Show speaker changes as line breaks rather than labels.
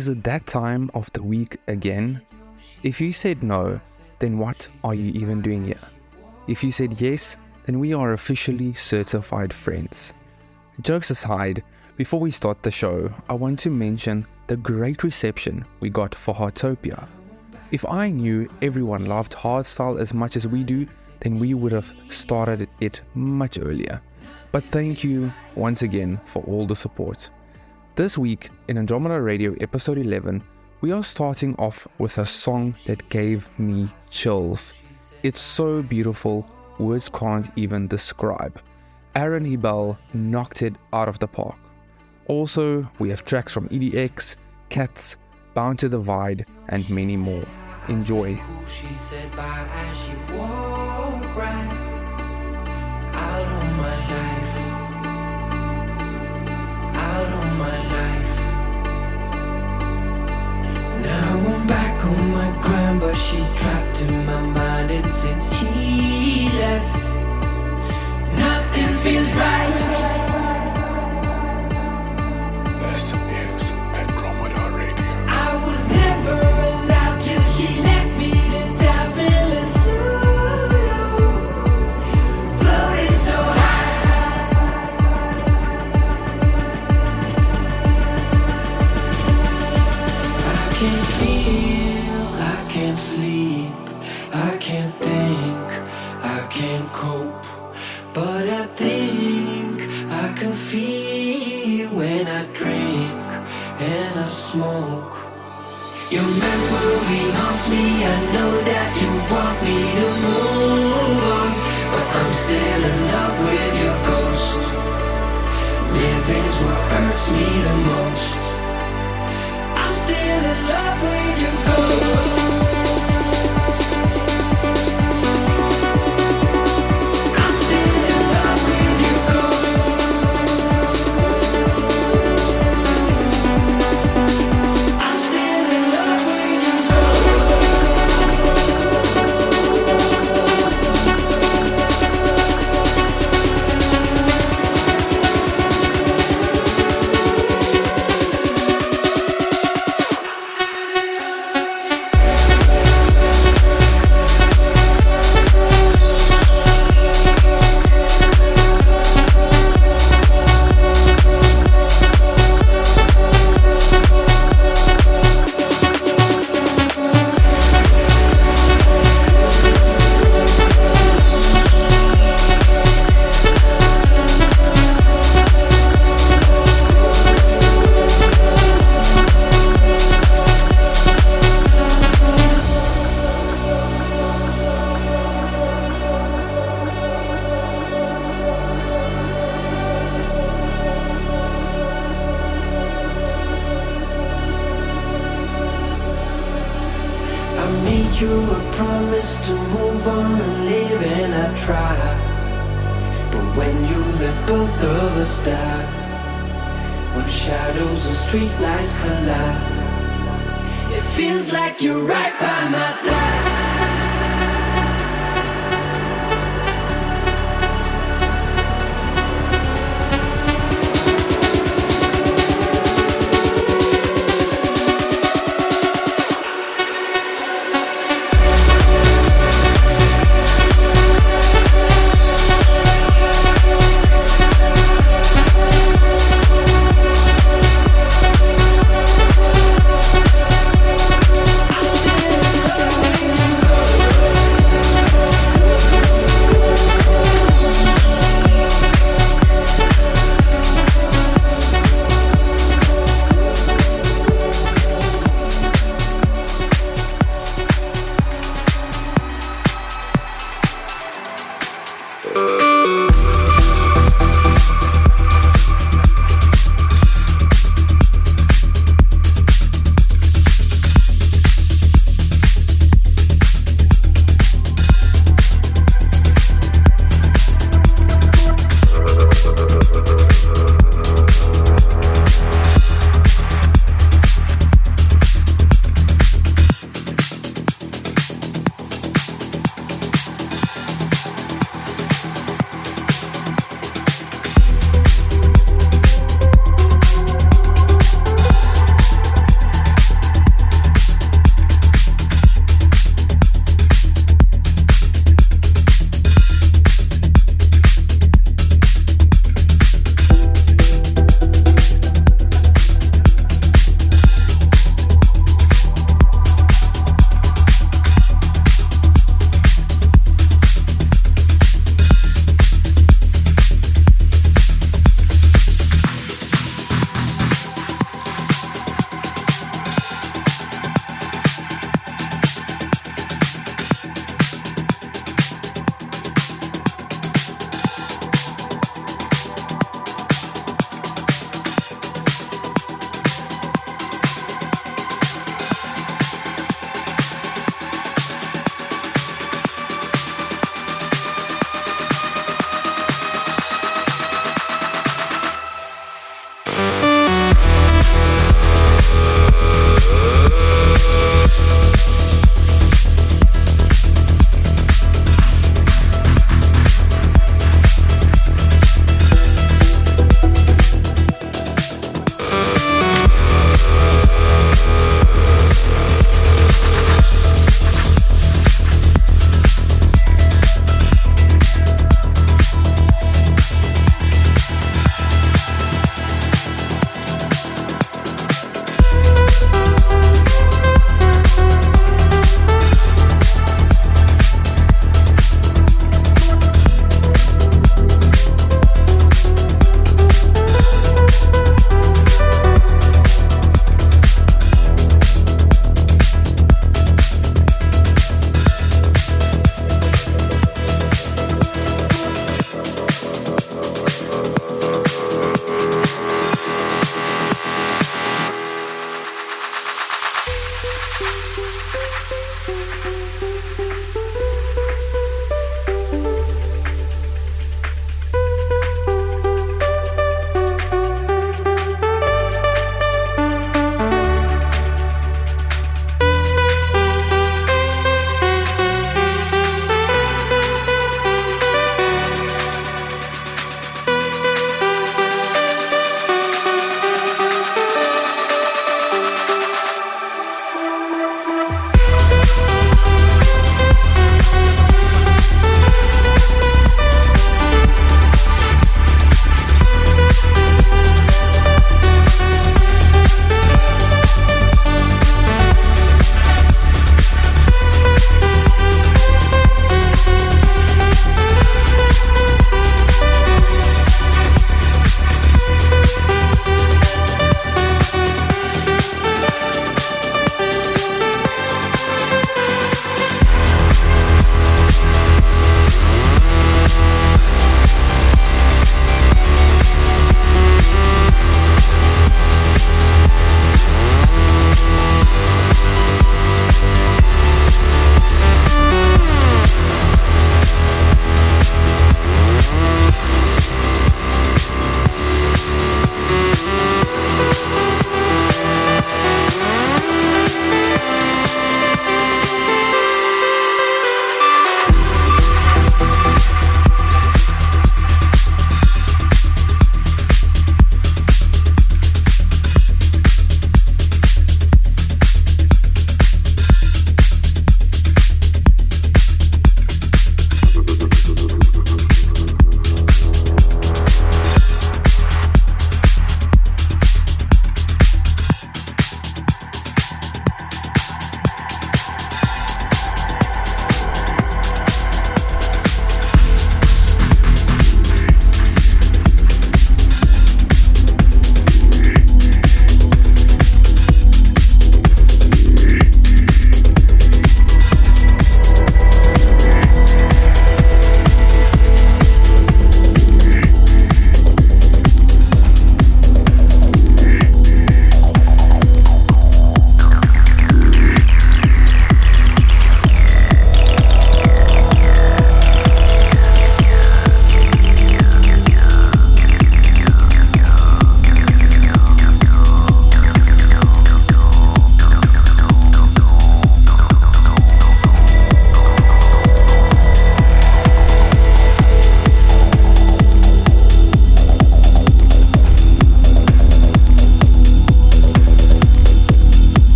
Is it that time of the week again? If you said no, then what are you even doing here? If you said yes, then we are officially certified friends. Jokes aside, before we start the show, I want to mention the great reception we got for Heartopia. If I knew everyone loved hardstyle as much as we do, then we would have started it much earlier. But thank you once again for all the support. This week in Andromeda Radio episode 11, we are starting off with a song that gave me chills. It's so beautiful, words can't even describe. Aaron Hebel knocked it out of the park. Also, we have tracks from EDX, Katzz, Bound to Divide, and many more. Enjoy.
Now I'm back on my grind, but she's trapped in my mind. And since she left, nothing feels right. Can't but I think I can feel when I drink and I smoke. Your memory haunts me. I know that you want me to move on, but I'm still in love with your ghost. Living's what hurts me the most. I'm still in love with your ghost.